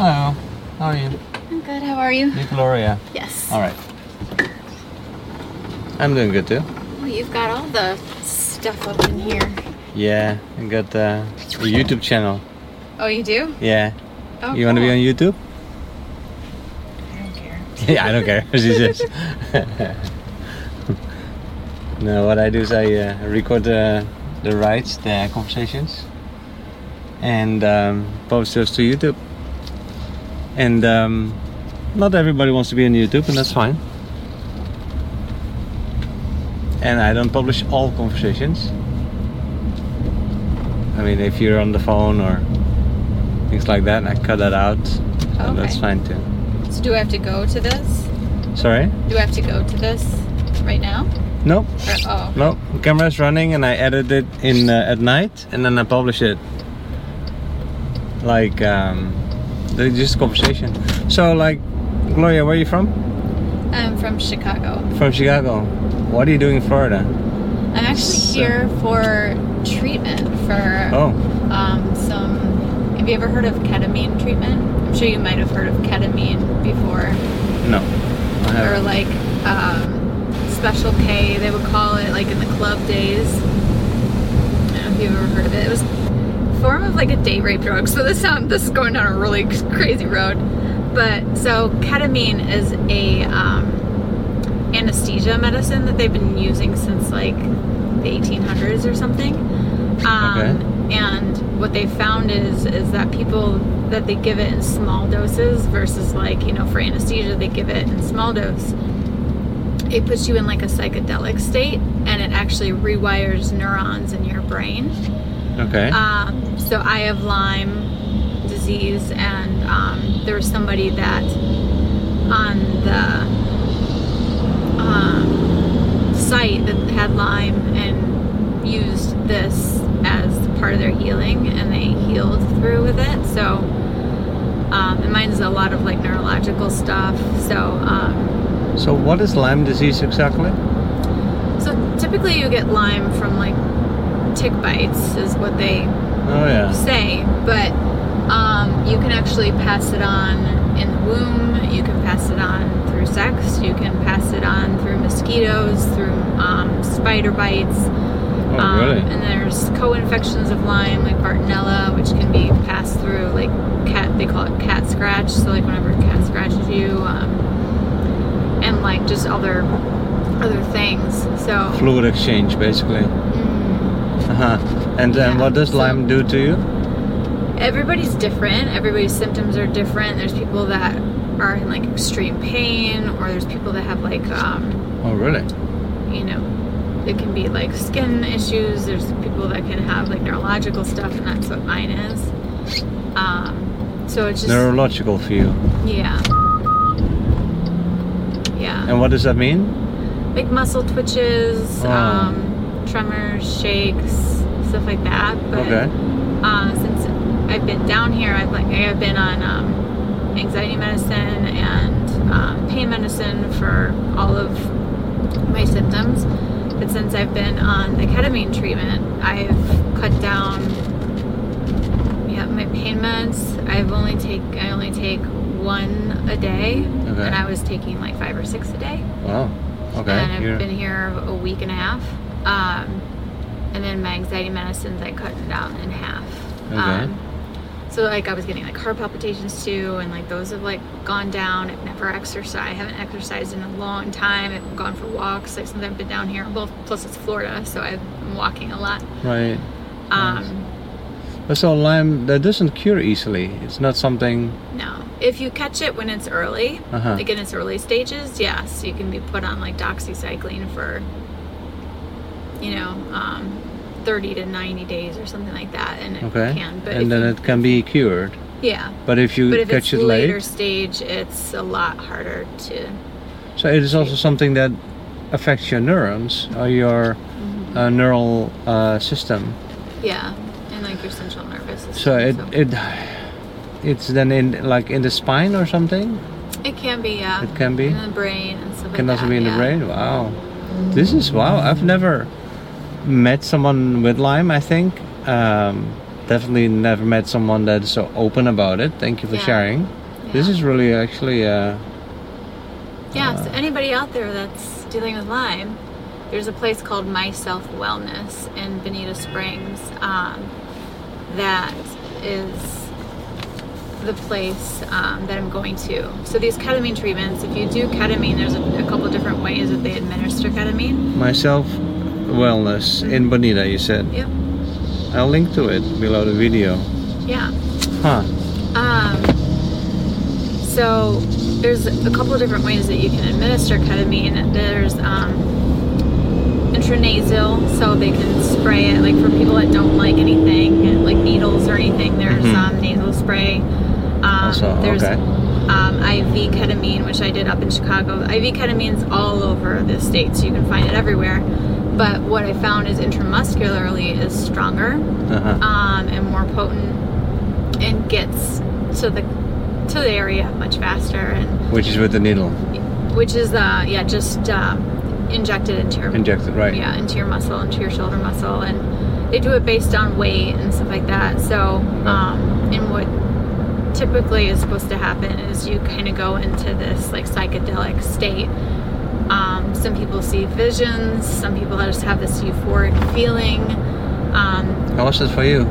Hello. How are you? I'm good. How are you? You Gloria. Yes. All right. I'm doing good too. Oh, you've got all the stuff up in here. Yeah, I got uh, a YouTube channel. Oh, you do? Yeah. Oh, you want to be on YouTube? I don't care. yeah, I don't care. she says. no, what I do is I uh, record the the rides, the conversations, and um, post those to YouTube. And um, not everybody wants to be on YouTube, and that's fine. And I don't publish all conversations. I mean, if you're on the phone or things like that, I cut that out. So that's fine too. So do I have to go to this? Sorry? Do I have to go to this right now? Nope. Or, oh. No, the camera's running and I edit it in uh, at night and then I publish it. Like um, the- just conversation. So like, Gloria, where are you from? I'm from Chicago. From Chicago. What are you doing in Florida? I'm actually So- here for treatment for Oh, um, some. Have you ever heard of ketamine treatment? I'm sure you might have heard of ketamine before. no. Or like um, Special K, they would call it, like in the club days. I don't know if you've ever heard of it. It was form of like a date rape drug. So this sound this is going down a really crazy road. But so ketamine is a um, anesthesia medicine that they've been using since like the 1800s or something. Um, Okay. And what they found is is that people that they give it in small doses versus like you know for anesthesia they give it in small dose. It puts you in like a psychedelic state, and it actually rewires neurons in your brain. Okay. Um, so I have Lyme disease, and um, there was somebody that on the um, site that had Lyme and used this as part of their healing, and they healed through with it. So, um, and mine's a lot of like neurological stuff. So, um, so what is Lyme disease exactly? so typically you get Lyme from like tick bites, is what they Oh yeah. say, but um, you can actually pass it on in the womb. You can pass it on through sex. You can pass it on through mosquitoes, through um, spider bites. Oh um, really? And there's co-infections of Lyme, like Bartonella, which can be passed through like cat. They call it cat scratch. So like whenever a cat scratches you, um, and like just other other things. So. Fluid exchange basically. mm, Uh-huh. And then Yeah, what does so- Lyme do to you? everybody's different. Everybody's symptoms are different. There's people that are in like extreme pain, or there's people that have like, um, Oh really? you know, it can be like skin issues. There's people that can have like neurological stuff, and that's what mine is. Um, so it's just Neurological for you. yeah, yeah, And what does that mean? like muscle twitches, Oh. um, tremors, shakes, stuff like that. But Okay. uh, since I've been down here, I've like I've been on um, anxiety medicine and um, pain medicine for all of my symptoms. But since I've been on the ketamine treatment, I've cut down yeah my pain meds. I've only take I only take one a day, Okay. and I was taking like five or six a day Wow. Okay. and I've You're- been here a week and a half. Um, and then my anxiety medicines I cut down in half. Okay. Um, so like I was getting like heart palpitations too, and like those have like gone down. I've never exercised. I haven't exercised in a long time. I've gone for walks like since I've been down here. Both plus it's Florida, so I've been walking a lot. Right. Um, But so Lyme that doesn't cure easily. It's not something. no, if you catch it when it's early, Uh-huh. like in its early stages, yes, you can be put on like doxycycline for, you know, um, 30 to 90 days or something like that, and it Okay. can. But and then you, it can be cured. yeah, But if you but if catch it late, later stage, it's a lot harder to. so it is also something that affects your neurons or your Mm-hmm. uh, neural uh, system. Yeah, and like your central nervous system. So it it it's then in like in the spine or something. it can be yeah. It can be? in the brain and stuff Can like also that. be in the brain. Wow. This is wow. I've never met someone with Lyme. I think, um, definitely never met someone that's so open about it. Thank you for Yeah. sharing. This is really actually uh, Yeah, so anybody out there that's dealing with Lyme, there's a place called Myself Wellness in Bonita Springs um, that is the place um, that I'm going to. So these ketamine treatments, if you do ketamine, there's a, a couple different ways that they administer ketamine. myself wellness in Bonita. You said Yep. I'll link to it below the video. Yeah. Huh? Um, so there's a couple of different ways that you can administer ketamine. There's um, intranasal, so they can spray it. Like for people that don't like anything, like needles or anything, there's Mhm. um, nasal spray. Um, Also, there's okay. um, IV ketamine, which I did up in Chicago. IV ketamine's all over the states. You can find it everywhere. But what I found is intramuscularly is stronger Uh-huh. um, and more potent and gets to the to the area much faster and Which is with the needle which is uh yeah just um, injected into your injected, right? yeah into your muscle into your shoulder muscle and they do it based on weight and stuff like that so um and what typically is supposed to happen is you kind of go into this like psychedelic state um, some people see visions some people just have this euphoric feeling um, How was it for you?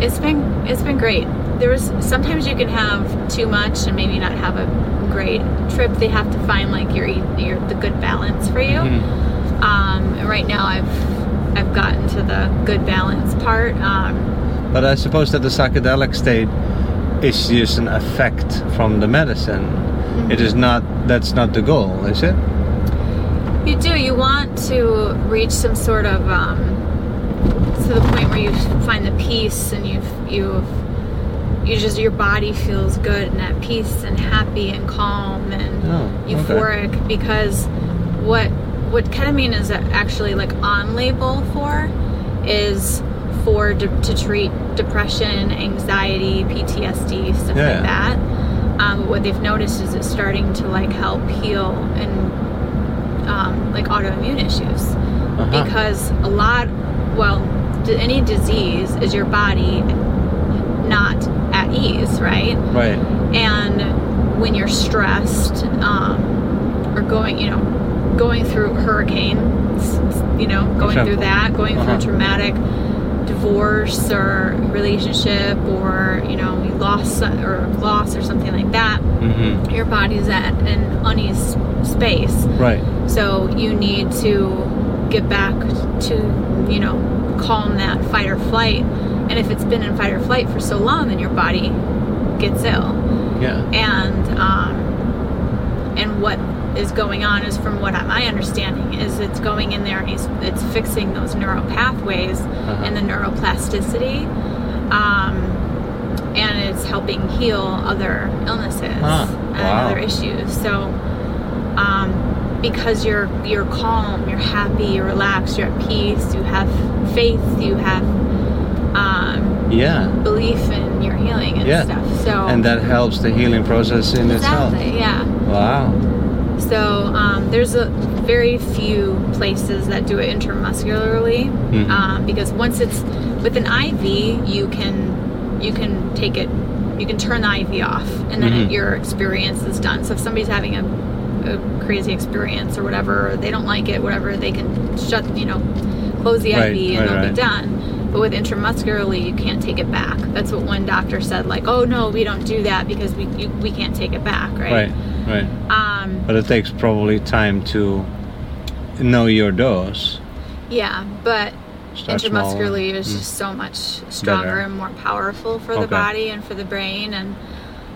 it's been it's been great. There was sometimes you can have too much and maybe not have a great trip. They have to find like your your the good balance for you. Mhm. Um, and right now I've I've gotten to the good balance part. Um, But I suppose that the psychedelic state is just an effect from the medicine. It is not. That's not the goal, is it? you do you want to reach some sort of um, to the point where you find the peace and you've, you have you just your body feels good and at peace and happy and calm and Oh, okay. euphoric because what what ketamine is actually like on label for is for de- to treat depression, anxiety, PTSD, stuff Yeah. like that. Um, but what they've noticed is it's starting to like help heal and um, like autoimmune issues Uh-huh. because a lot well any disease is your body not at ease right Right. and when you're stressed um, or going you know going through hurricanes you know going through that going Uh-huh. through traumatic divorce or relationship or you know you lost or loss or something like that hmm your body's at an unease space Right. so you need to get back to, you know, calm that fight or flight. And if it's been in fight or flight for so long, then your body gets ill. Yeah. And um, and what is going on is, from what my understanding is, it's going in there and it's, it's fixing those neural pathways Uh-huh. and the neuroplasticity. Um, and it's helping heal other illnesses Huh. and Wow. other issues. So, um, because you're you're calm, you're happy, you're relaxed, you're at peace, you have faith, you have um, Yeah. belief in your healing and Yeah. stuff. So And that helps the healing process in itself. exactly, yeah. Wow. So um, there's a very few places that do it intramuscularly Mhm. um, because once it's with an IV, you can you can take it, you can turn the IV off, and then Mhm. your experience is done. So if somebody's having a, a crazy experience or whatever, or they don't like it, whatever, they can shut, you know, close the Right, IV and right, they'll right. be done. But with intramuscularly, you can't take it back. That's what one doctor said. Like, oh no, we don't do that because we you, we can't take it back, right? Right. Right. Um, But it takes probably time to know your dose. Yeah, but Start intramuscularly is Mm. just so much stronger Better. and more powerful for the Okay. body and for the brain and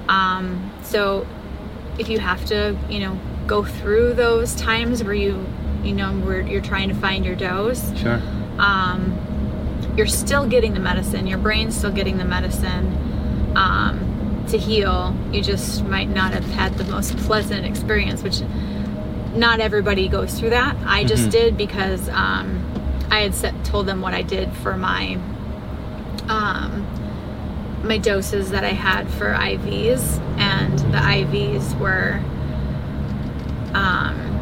um, so if you have to you know go through those times where you you know where you're trying to find your dose Sure. um, you're still getting the medicine your brain's still getting the medicine um, to heal you just might not have had the most pleasant experience which not everybody goes through that i just Mhm. did because um, i had set, told them what i did for my um, my doses that i had for ivs and the ivs were um,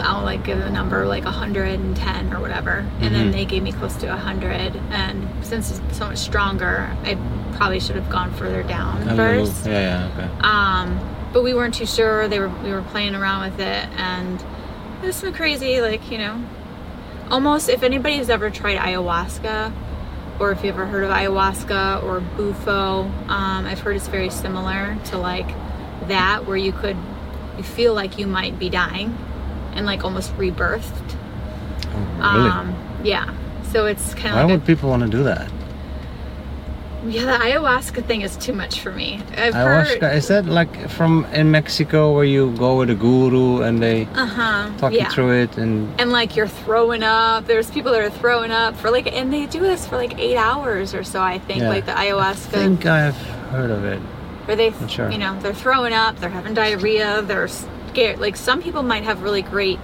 I'll like give a number like 110 or whatever, and then Mhm. they gave me close to 100. And since it's so much stronger, I probably should have gone further down A little- first. yeah, yeah, okay. Um, but we weren't too sure. They were we were playing around with it, and it was some crazy, like you know, almost. If anybody's ever tried ayahuasca, or if you ever heard of ayahuasca or bufo, um, I've heard it's very similar to like that, where you could you feel like you might be dying, and like almost rebirthed. Oh, really? Um, yeah. So it's kind of Why like would people want to do that? yeah, the ayahuasca thing is too much for me. I've Ayahuasca, heard. is that like from in Mexico where you go with a guru and they Uh huh. talk yeah. you through it and and like you're throwing up. There's people that are throwing up for like, and they do this for like eight hours or so. I think Yeah. like the ayahuasca. I think I've heard of it. where they, sure. you know, they're throwing up, they're having diarrhea, they're scared. Like some people might have really great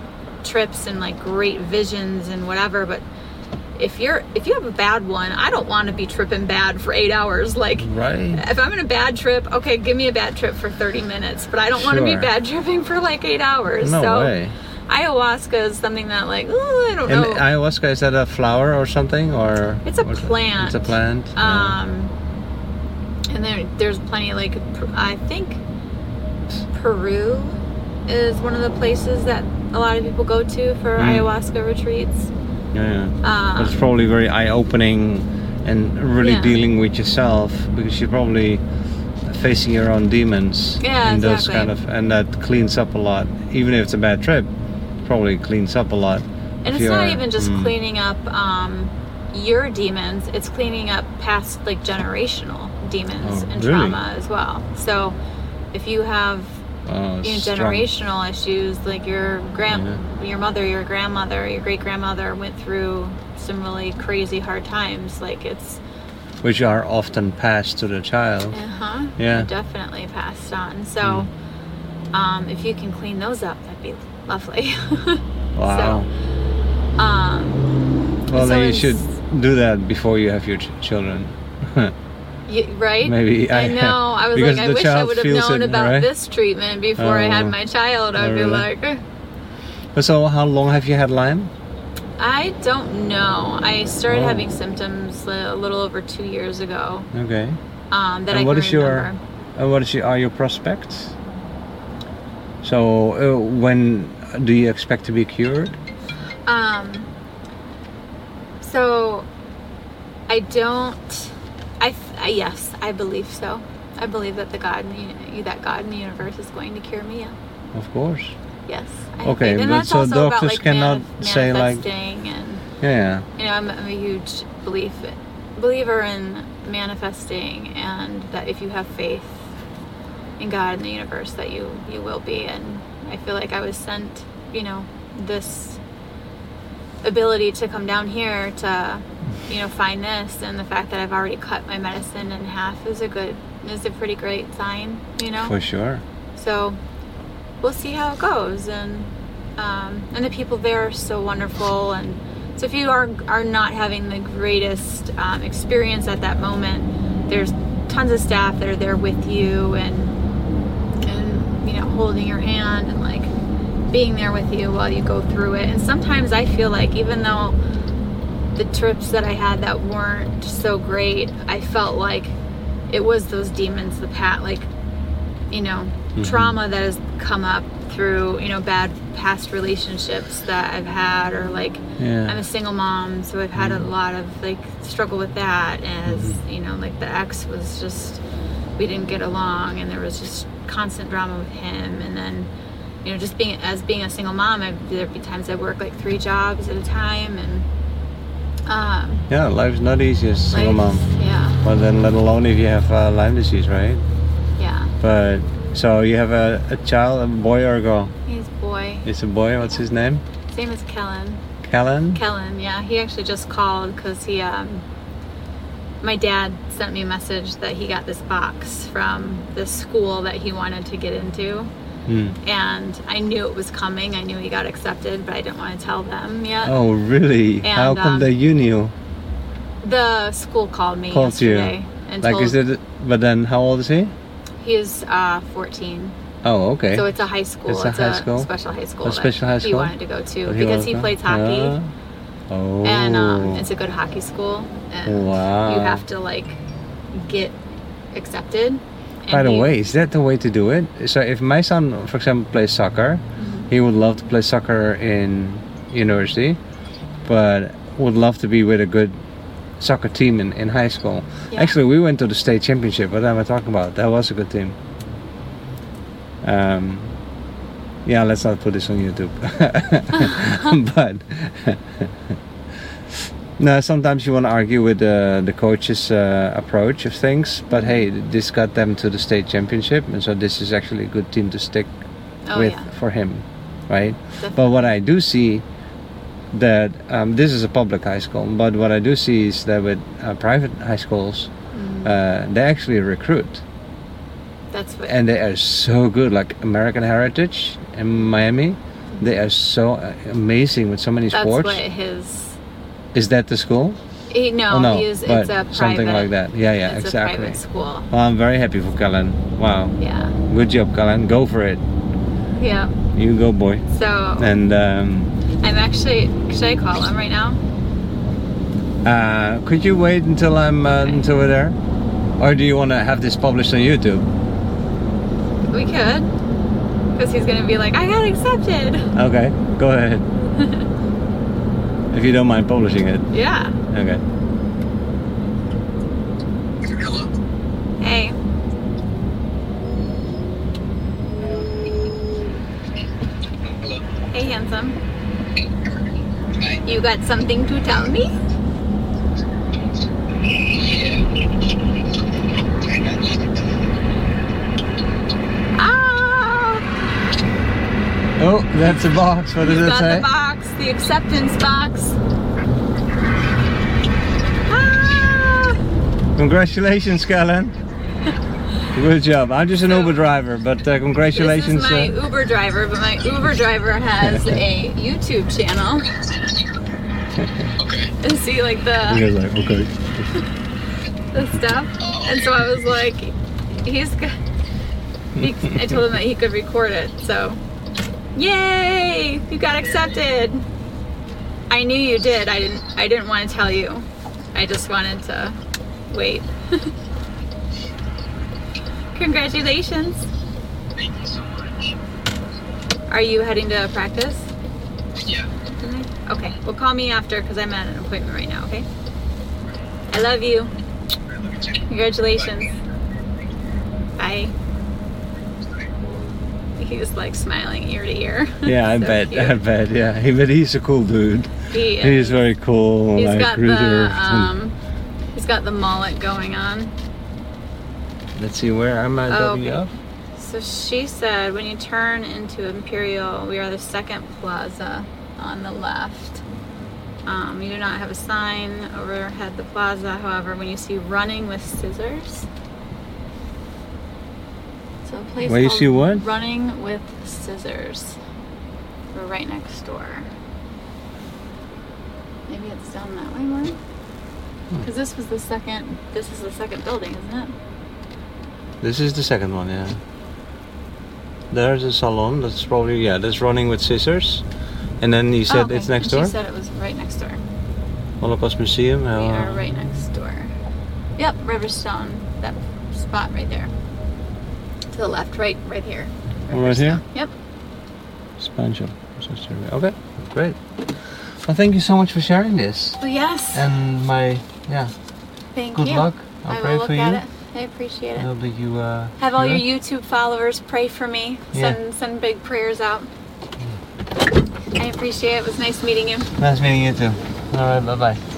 trips and like great visions and whatever, but if you're if you have a bad one, I don't want to be tripping bad for eight hours. Like Right? if I'm in a bad trip, okay, give me a bad trip for 30 minutes, but I don't want to be bad tripping for like eight hours. No so way. ayahuasca is something that like, ooh, I don't And know. ayahuasca is that a flower or something or It's a plant. It's a plant. yeah. Um, and there, there's plenty like I think Peru is one of the places that a lot of people go to for Mm. ayahuasca retreats. yeah, yeah. But it's Um, probably very eye-opening and really Yeah. dealing with yourself because you're probably facing your own demons Yeah, and those exactly. kind of and that cleans up a lot even if it's a bad trip probably cleans up a lot and it's not even just mm, cleaning up um, your demons; it's cleaning up past like generational demons Oh, and really? trauma as well. So if you have you know, strong. generational issues like your grand your mother your grandmother your great grandmother went through some really crazy hard times like it's which are often passed to the child. Uh-huh. Yeah. definitely passed on. So um, if you can clean those up that'd be lovely. Wow. so, um well so then you should do that before you have your ch- children you, right Maybe I, I- know i was like i wish i would have known it, about right? this treatment before i had Oh. my child i'd Oh, be really? like "Eh." But so how long have you had lyme I don't know. I started Oh. having symptoms a little over two years ago. okay Um, that And I what is your- and what is your, are your prospects so uh, when do you expect to be cured Um, so I don't. Yes, I believe so. I believe that the God, in the, that God in the universe is going to cure me. of course Yes. I Okay, but that's so also about, doctors like, cannot manif- say, like- manifesting and yeah you know I'm, I'm a huge belief believer in manifesting and that if you have faith in God and the universe that you you will be and I feel like I was sent you know this ability to come down here to you know find this and the fact that I've already cut my medicine in half is a good is a pretty great sign you know? For sure. So we'll see how it goes and um, and the people there are so wonderful and so if you are are not having the greatest um, experience at that moment there's tons of staff that are there with you and and you know holding your hand and like being there with you while you go through it and sometimes I feel like even though the trips that I had that weren't so great I felt like it was those demons the pat like you know Mhm. trauma that has come up through you know bad past relationships that I've had or like yeah I'm a single mom so I've had a Mhm. lot of like struggle with that as Mhm. you know like the ex was just we didn't get along and there was just constant drama with him and then you know just being as being a single mom I, there'd be times I work like three jobs at a time and um yeah life's not easy as a single mom. yeah. But then let alone if you have uh, lyme disease right? Yeah. But so you have a, a child a boy or a girl? He's a boy. It's a boy what's his name? His name is Kellen. Kellen? Kellen, yeah, he actually just called because he, um, my dad sent me a message that he got this box from this school that he wanted to get into, Hmm. and I knew it was coming. I knew he got accepted, but I didn't want to tell them yet. oh really how come um, that you knew The school called me Called you. and like told is it but then how old is he he is uh, 14. Oh, okay. So it's a high school. It's a high school? special high school. A special high school. He wanted to go to because he was plays hockey, Ah. Oh. and um, it's a good hockey school. And Wow. You have to like get accepted. By the way, is that the way to do it? So if my son, for example, plays soccer, Mm-hmm. he would love to play soccer in university, but would love to be with a good soccer team in, in high school. Yeah. Actually, we went to the state championship. What am I talking about? That was a good team. Um, yeah, let's not put this on YouTube. but no, sometimes you want to argue with the the coach's uh, approach of things. But hey, this got them to the state championship, and so this is actually a good team to stick Oh with yeah. for him, right? Definitely. But what I do see that um, this is a public high school, but what I do see is that with uh, private high schools, Mm, uh, they actually recruit, that's what. and they are so good. Like American Heritage in Miami, they are so uh, amazing with so many that's sports. what his. Is that the school? He, no, oh no, he's but it's a private. something like that. Yeah, yeah, it's exactly. a private school. Well, I'm very happy for Kellen. Wow, Yeah. good job, Kellen. Go for it. Yeah. You go, boy. So And um, I'm actually. Should I call him right now? Uh, could you wait until I'm uh, Okay. until we're there, or do you want to have this published on YouTube? We could. Because he's gonna be like, I got accepted. Okay, go ahead. if you don't mind publishing it. Yeah. Okay. Hello. Hey. Hello. Hey, handsome. Hi. You got something to tell me? Ah! Oh, that's a box. What does He's it got say? The acceptance box. Ah! Congratulations, Kellen. Good job. I'm just an So- Uber driver, but uh, congratulations. This is my uh, Uber driver, but my Uber driver has a YouTube channel. Okay. And see, like the he like, okay. the stuff. And so I was like, he's. He, I told him that he could record it. So, yay! You got accepted. I knew you did. I didn't. I didn't want to tell you. I just wanted to wait. Congratulations. Thank you so much. Are you heading to practice? Yeah. Mm-hmm. Okay. Well, call me after because I'm at an appointment right now. Okay. I love you. Congratulations. Bye. you Bye. He's like smiling ear to ear. Yeah, I So bet. cute. I bet. Yeah, he, but he's a cool dude. He He's very cool. He's like got reserved. the um, he's got the mullet going on. Let's see, where am I? Oh, okay. So she said, when you turn into Imperial, we are the second plaza on the left. Um, you do not have a sign overhead the plaza. However, when you see running with scissors, so a place Where you called see what? Running with scissors. We're right next door. Maybe it's down that way more. Hmm. Because this was the second. This is the second building, isn't it? This is the second one, yeah. There's a salon. That's probably yeah. That's running with scissors. And then he said Oh, okay. it's next And door. She said it was right next door. Holocaust Museum. We uh, are right next door. Yep, Riverstone. That spot right there. To the left, right, right here. Oh, right here? Yep. Spine. Okay, great. Well, thank you so much for sharing this. Well, yes. And my yeah, Thank you. good you. luck. I'll I pray will look for at you. it. I appreciate I it. hope that you uh, Have all your it. YouTube followers pray for me. Yeah. Send send big prayers out. I appreciate it. It was nice meeting you. Nice meeting you too. All right, bye bye.